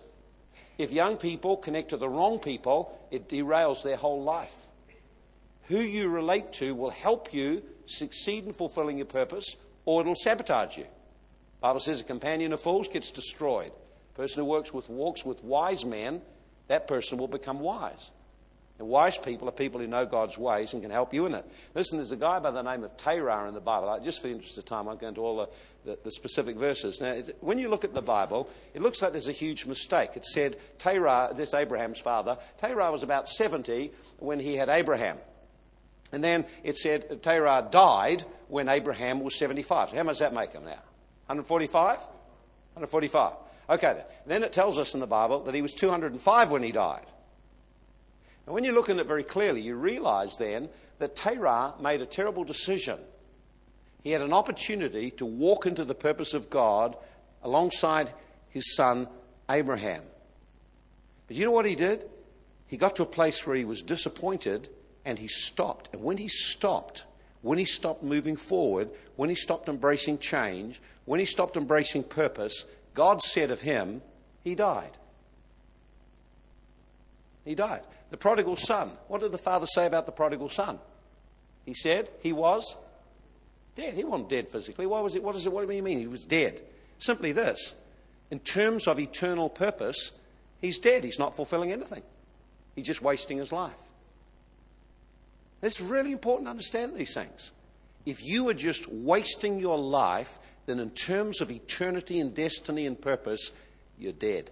A: If young people connect to the wrong people, it derails their whole life. Who you relate to will help you succeed in fulfilling your purpose, or it'll sabotage you. The Bible says a companion of fools gets destroyed. A person who works with walks with wise men, that person will become wise. And wise people are people who know God's ways and can help you in it. Listen, there's a guy by the name of Terah in the Bible. Just for the interest of time, I'll go to all the, the, the specific verses. Now, when you look at the Bible, it looks like there's a huge mistake. It said Terah, this Abraham's father, Terah was about 70 when he had Abraham. And then it said Terah died when Abraham was 75. So how much does that make him now? 145? 145. Okay, then. then it tells us in the Bible that he was 205 when he died. And when you look at it very clearly, you realize then that Terah made a terrible decision. He had an opportunity to walk into the purpose of God alongside his son Abraham. But you know what he did? He got to a place where he was disappointed and he stopped. And when he stopped, when he stopped moving forward, when he stopped embracing change, when he stopped embracing purpose, God said of him, he died. He died. The prodigal son. What did the father say about the prodigal son? He said he was dead. He wasn't dead physically. Why was it? What, is it, what do you mean he was dead? Simply this. In terms of eternal purpose, he's dead. He's not fulfilling anything. He's just wasting his life. It's really important to understand these things. If you are just wasting your life, then in terms of eternity and destiny and purpose, you're dead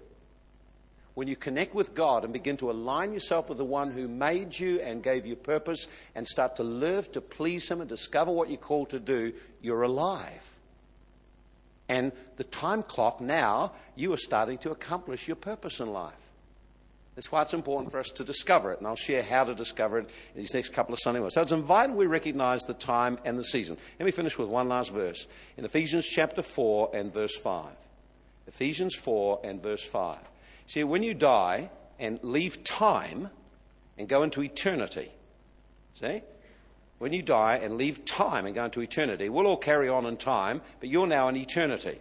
A: when you connect with God and begin to align yourself with the one who made you and gave you purpose and start to live to please Him and discover what you're called to do, you're alive. And the time clock now, you are starting to accomplish your purpose in life. That's why it's important for us to discover it, and I'll share how to discover it in these next couple of Sunday mornings. So it's vital we recognize the time and the season. Let me finish with one last verse in Ephesians chapter 4 and verse 5. Ephesians 4 and verse 5. See, when you die and leave time and go into eternity, see? When you die and leave time and go into eternity, we'll all carry on in time, but you're now in eternity.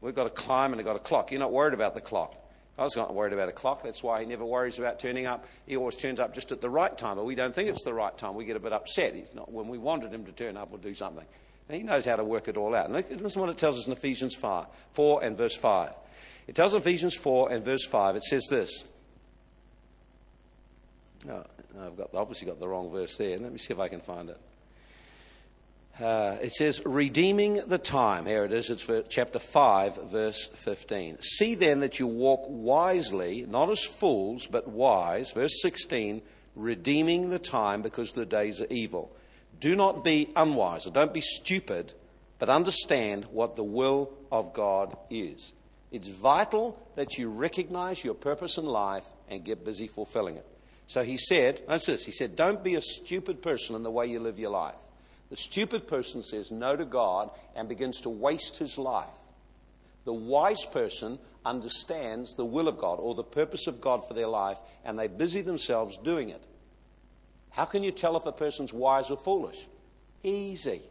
A: We've got a climb and we've got a clock. You're not worried about the clock. I was not worried about a clock. That's why he never worries about turning up. He always turns up just at the right time, but we don't think it's the right time. We get a bit upset. He's not, when we wanted him to turn up or do something. He knows how to work it all out. And listen to what it tells us in Ephesians 5, 4 and verse 5. It tells Ephesians 4 and verse 5, it says this. I've got, obviously got the wrong verse there. Let me see if I can find it. Uh, it says, redeeming the time. Here it is. It's chapter 5, verse 15. See then that you walk wisely, not as fools, but wise. Verse 16, redeeming the time because the days are evil. Do not be unwise, or don't be stupid, but understand what the will of God is. It's vital that you recognize your purpose in life and get busy fulfilling it. So he said, that's this, he said, don't be a stupid person in the way you live your life. The stupid person says no to God and begins to waste his life. The wise person understands the will of God or the purpose of God for their life and they busy themselves doing it. How can you tell if a person's wise or foolish? Easy.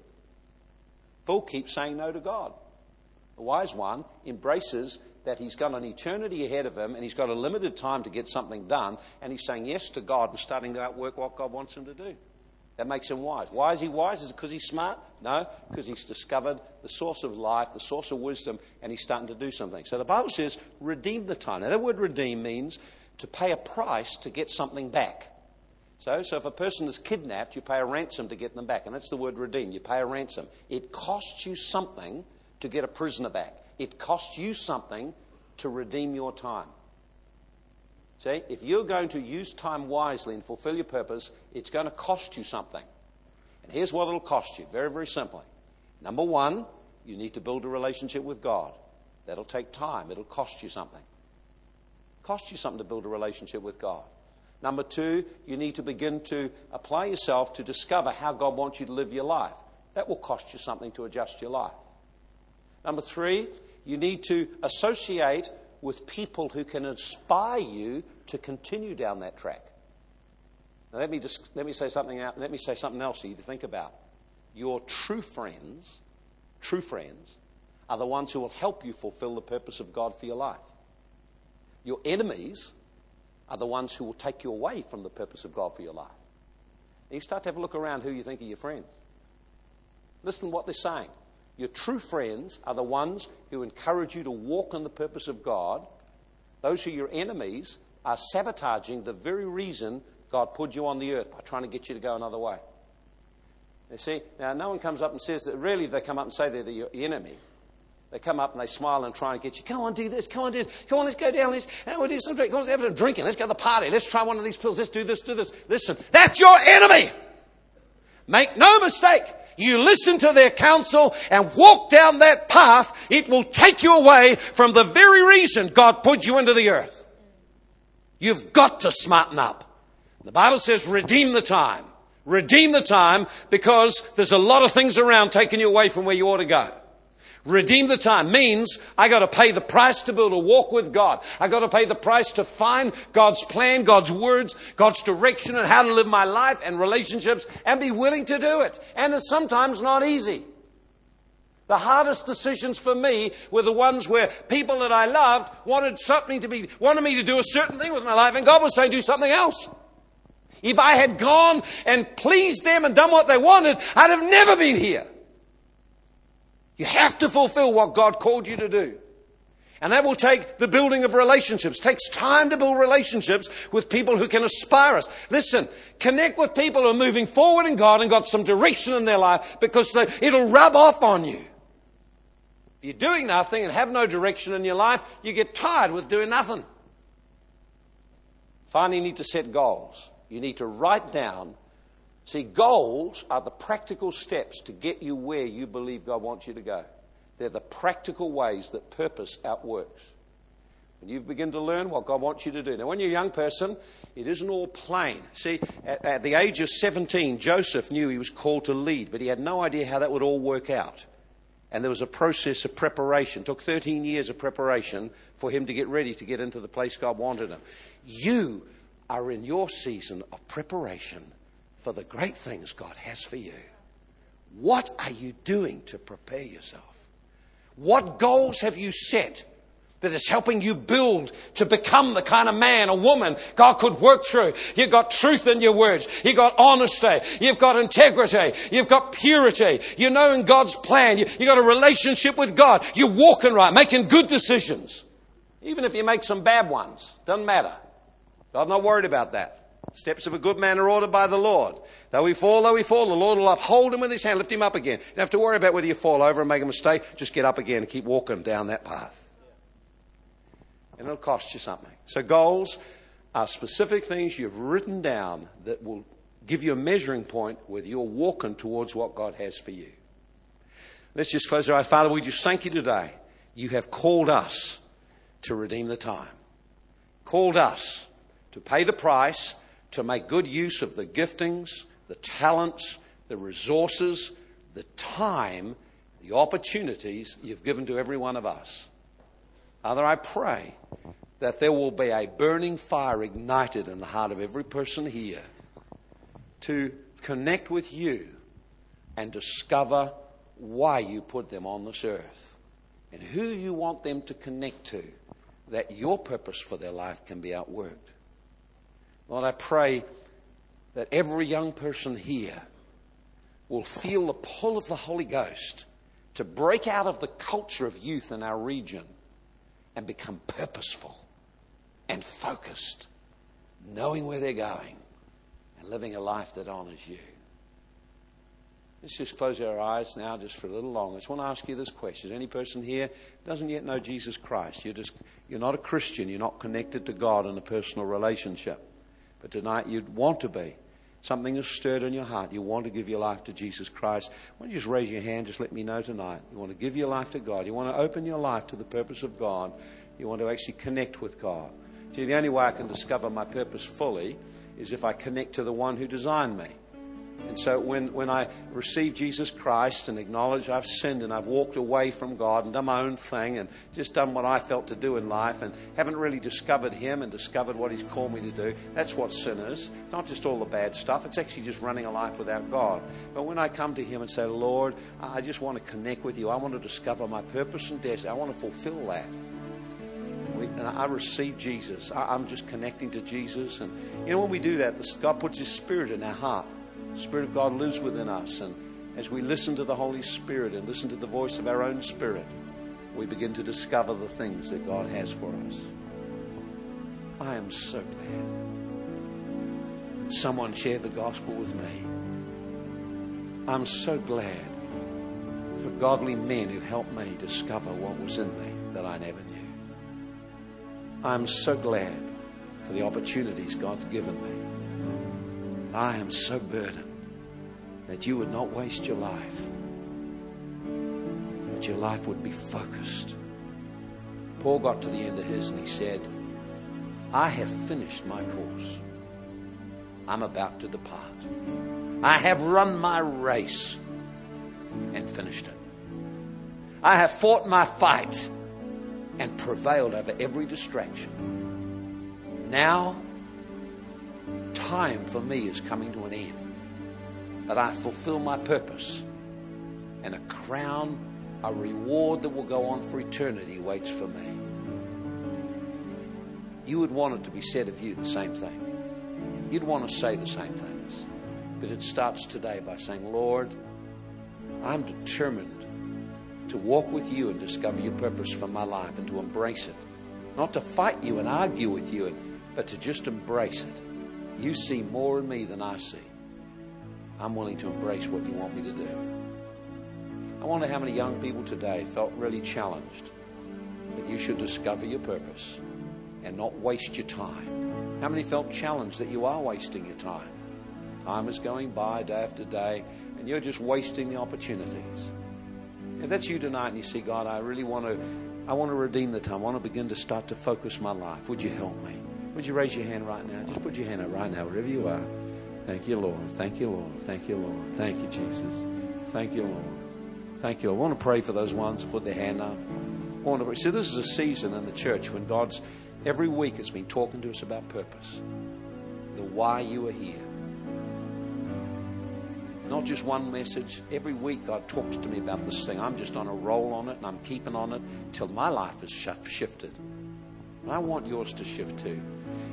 A: Fool keeps saying no to God. The wise one embraces that he's got an eternity ahead of him and he's got a limited time to get something done, and he's saying yes to God and starting to outwork what God wants him to do. That makes him wise. Why is he wise? Is it because he's smart? No, because he's discovered the source of life, the source of wisdom, and he's starting to do something. So the Bible says, redeem the time. Now, that word redeem means to pay a price to get something back. So, so if a person is kidnapped, you pay a ransom to get them back. And that's the word redeem. You pay a ransom. It costs you something to get a prisoner back. It costs you something to redeem your time. See, if you're going to use time wisely and fulfill your purpose, it's going to cost you something. And here's what it'll cost you very, very simply. Number one, you need to build a relationship with God. That'll take time, it'll cost you something. Cost you something to build a relationship with God. Number two, you need to begin to apply yourself to discover how God wants you to live your life. That will cost you something to adjust your life. Number three, you need to associate with people who can inspire you to continue down that track. Now, let me just let me say something out. Let me say something else for you to think about. Your true friends, true friends, are the ones who will help you fulfill the purpose of God for your life. Your enemies are the ones who will take you away from the purpose of God for your life. And you start to have a look around who you think are your friends. Listen to what they're saying. Your true friends are the ones who encourage you to walk in the purpose of God. Those who are your enemies are sabotaging the very reason God put you on the earth by trying to get you to go another way. You see, now no one comes up and says that really they come up and say they're the enemy. They come up and they smile and try and get you. Come on, do this. Come on, do this. Come on, let's go down. Let's and we'll do some drink. Come on, let's have a drinking. Let's go to the party. Let's try one of these pills. Let's do this, do this. Listen, that's your enemy. Make no mistake you listen to their counsel and walk down that path, it will take you away from the very reason God put you into the earth. You've got to smarten up. The Bible says, redeem the time. Redeem the time because there's a lot of things around taking you away from where you ought to go. Redeem the time means I got to pay the price to build a walk with God. I got to pay the price to find God's plan, God's words, God's direction and how to live my life and relationships and be willing to do it. And it's sometimes not easy. The hardest decisions for me were the ones where people that I loved wanted something to be, wanted me to do a certain thing with my life and God was saying do something else. If I had gone and pleased them and done what they wanted, I'd have never been here. You have to fulfill what God called you to do. And that will take the building of relationships. It takes time to build relationships with people who can aspire us. Listen, connect with people who are moving forward in God and got some direction in their life because they, it'll rub off on you. If you're doing nothing and have no direction in your life, you get tired with doing nothing. Finally, you need to set goals. You need to write down See, goals are the practical steps to get you where you believe God wants you to go. They're the practical ways that purpose outworks. When you begin to learn what God wants you to do. Now, when you're a young person, it isn't all plain. See, at, at the age of 17, Joseph knew he was called to lead, but he had no idea how that would all work out. And there was a process of preparation. It took 13 years of preparation for him to get ready to get into the place God wanted him. You are in your season of preparation for the great things God has for you. What are you doing to prepare yourself? What goals have you set that is helping you build to become the kind of man or woman God could work through? You've got truth in your words. You've got honesty. You've got integrity. You've got purity. You're knowing God's plan. You, have got a relationship with God. You're walking right, making good decisions. Even if you make some bad ones, doesn't matter. God's not worried about that. Steps of a good man are ordered by the Lord. Though he fall, though he fall, the Lord will uphold him with his hand, lift him up again. You don't have to worry about whether you fall over and make a mistake. Just get up again and keep walking down that path. And it'll cost you something. So goals are specific things you've written down that will give you a measuring point whether you're walking towards what God has for you. Let's just close our eyes. Father, we just thank you today. You have called us to redeem the time. Called us to pay the price to make good use of the giftings, the talents, the resources, the time, the opportunities you've given to every one of us. Father, I pray that there will be a burning fire ignited in the heart of every person here to connect with you and discover why you put them on this earth and who you want them to connect to, that your purpose for their life can be outworked. Lord, I pray that every young person here will feel the pull of the Holy Ghost to break out of the culture of youth in our region and become purposeful and focused, knowing where they're going and living a life that honors you. Let's just close our eyes now just for a little longer. I just want to ask you this question. Is Any person here doesn't yet know Jesus Christ? You're just You're not a Christian. You're not connected to God in a personal relationship. But tonight you'd want to be. Something has stirred in your heart. You want to give your life to Jesus Christ. Why don't you just raise your hand? Just let me know tonight. You want to give your life to God. You want to open your life to the purpose of God. You want to actually connect with God. See, the only way I can discover my purpose fully is if I connect to the one who designed me. And so when, when I received Jesus Christ and acknowledged I've sinned and I've walked away from God and done my own thing and just done what I felt to do in life and haven't really discovered Him and discovered what He's called me to do, that's what sin is. Not just all the bad stuff, it's actually just running a life without God. But when I come to Him and say, Lord, I just want to connect with you, I want to discover my purpose and destiny, I want to fulfill that. And I receive Jesus. I'm just connecting to Jesus. And you know, when we do that, God puts His Spirit in our heart. Spirit of God lives within us. And as we listen to the Holy Spirit and listen to the voice of our own spirit, we begin to discover the things that God has for us. I am so glad that someone shared the gospel with me. I'm so glad for godly men who've helped me discover what was in me that I never knew. I'm so glad for the opportunities God's given me. I am so burdened that you would not waste your life, but your life would be focused. Paul got to the end of his and he said, I have finished my course. I'm about to depart. I have run my race and finished it. I have fought my fight and prevailed over every distraction. Now time for me is coming to an end. That I fulfill my purpose. And a crown, a reward that will go on for eternity waits for me. You would want it to be said of you the same thing. You'd want to say the same things. But it starts today by saying, Lord, I'm determined to walk with you and discover your purpose for my life and to embrace it. Not to fight you and argue with you, but to just embrace it. You see more in me than I see. I'm willing to embrace what you want me to do. I wonder how many young people today felt really challenged that you should discover your purpose and not waste your time. How many felt challenged that you are wasting your time? Time is going by day after day, and you're just wasting the opportunities. If that's you tonight and you see, God, I really want to, I want to redeem the time. I want to begin to start to focus my life. Would you help me? Would you raise your hand right now? Just put your hand up right now, wherever you are. Thank you, Lord. Thank you, Lord. Thank you, Lord. Thank you, Jesus. Thank you, Lord. Thank you. I want to pray for those ones who put their hand up. I want to pray. See, this is a season in the church when God's every week has been talking to us about purpose, the why you are here. Not just one message. Every week, God talks to me about this thing. I'm just on a roll on it, and I'm keeping on it till my life is shifted. And I want yours to shift too.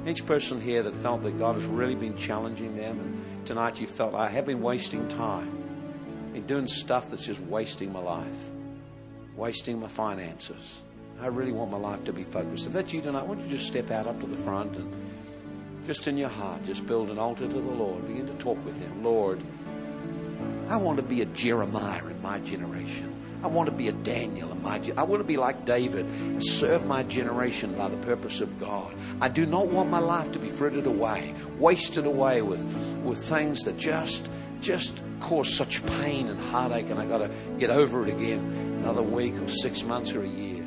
A: Each person here that felt that God has really been challenging them, and tonight you felt, I have been wasting time in doing stuff that's just wasting my life, wasting my finances. I really want my life to be focused. If that's you tonight, why don't you just step out up to the front and just in your heart, just build an altar to the Lord. Begin to talk with Him. Lord, I want to be a Jeremiah in my generation. I want to be a Daniel in my I want to be like David and serve my generation by the purpose of God. I do not want my life to be frittered away, wasted away with with things that just just cause such pain and heartache and I got to get over it again another week or 6 months or a year.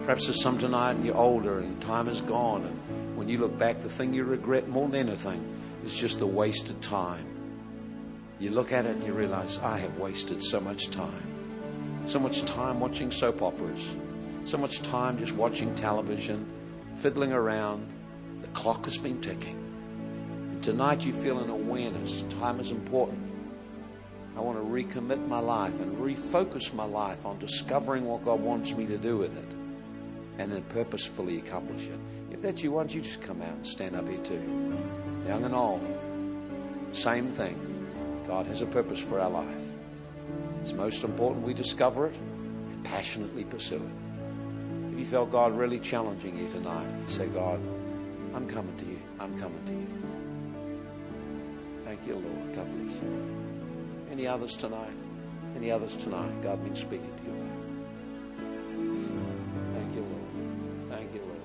A: Perhaps there's some tonight and you're older and time is gone and when you look back the thing you regret more than anything is just the wasted time you look at it and you realize, I have wasted so much time. So much time watching soap operas. So much time just watching television, fiddling around. The clock has been ticking. Tonight you feel an awareness. Time is important. I want to recommit my life and refocus my life on discovering what God wants me to do with it and then purposefully accomplish it. If that's you, why don't you just come out and stand up here too? Young and old. Same thing. God has a purpose for our life. It's most important we discover it and passionately pursue it. If you felt God really challenging you tonight, say, God, I'm coming to you. I'm coming to you. Thank you, Lord. Come, please. Any others tonight? Any others tonight? God been speaking to you about. Thank you, Lord. Thank you, Lord.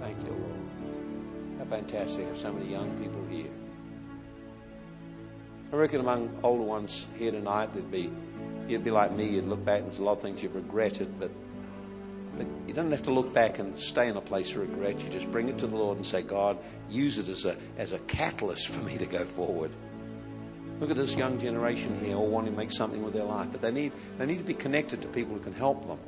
A: Thank you, Lord. How fantastic of so many young people here. I reckon among older ones here tonight, there'd be, you'd be like me, you'd look back and there's a lot of things you've regretted, but, but you don't have to look back and stay in a place of regret. You just bring it to the Lord and say, God, use it as a, as a catalyst for me to go forward. Look at this young generation here, all wanting to make something with their life, but they need, they need to be connected to people who can help them.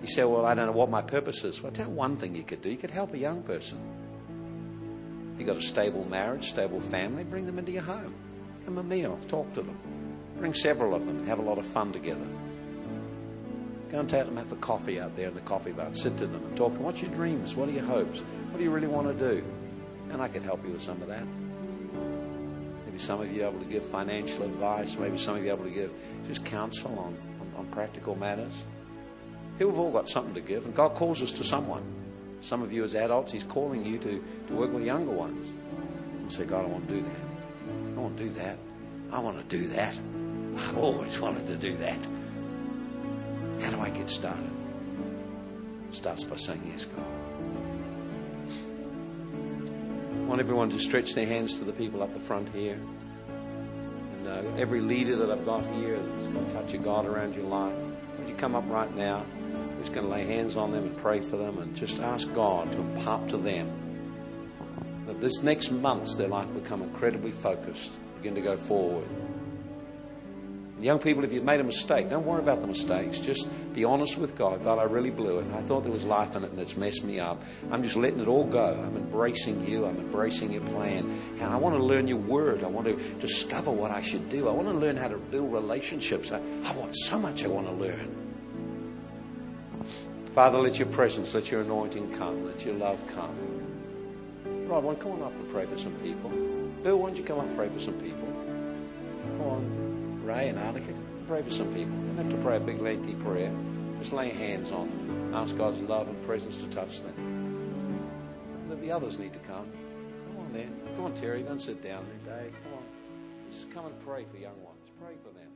A: You say, Well, I don't know what my purpose is. Well, tell one thing you could do. You could help a young person. You've got a stable marriage, stable family, bring them into your home. Give them a meal, talk to them. Bring several of them have a lot of fun together. Go and take them have a coffee out there in the coffee bar. Sit to them and talk. What's your dreams? What are your hopes? What do you really want to do? And I could help you with some of that. Maybe some of you are able to give financial advice. Maybe some of you are able to give just counsel on, on, on practical matters. Here we've all got something to give, and God calls us to someone. Some of you as adults, He's calling you to, to work with younger ones. And say, God, I want to do that. I want to do that. I want to do that. I've always wanted to do that. How do I get started? Starts by saying, Yes, God. I want everyone to stretch their hands to the people up the front here. And uh, every leader that I've got here that's got touch of God around your life, would you come up right now? Just going to lay hands on them and pray for them and just ask God to impart to them that this next months their life become incredibly focused, begin to go forward. And young people, if you've made a mistake, don't worry about the mistakes. Just be honest with God. God, I really blew it. I thought there was life in it and it's messed me up. I'm just letting it all go. I'm embracing you. I'm embracing your plan. And I want to learn your word. I want to discover what I should do. I want to learn how to build relationships. I, I want so much I want to learn. Father, let your presence, let your anointing come, let your love come. Rod, why come on up and pray for some people? Bill, why don't you come up and pray for some people? Come on, Ray and Arnica, pray for some people. You don't have to pray a big lengthy prayer. Just lay hands on them. Ask God's love and presence to touch them. There'll be others need to come. Come on there. Come on, Terry. Don't sit down there, Dave. Come on. Just come and pray for young ones. Pray for them.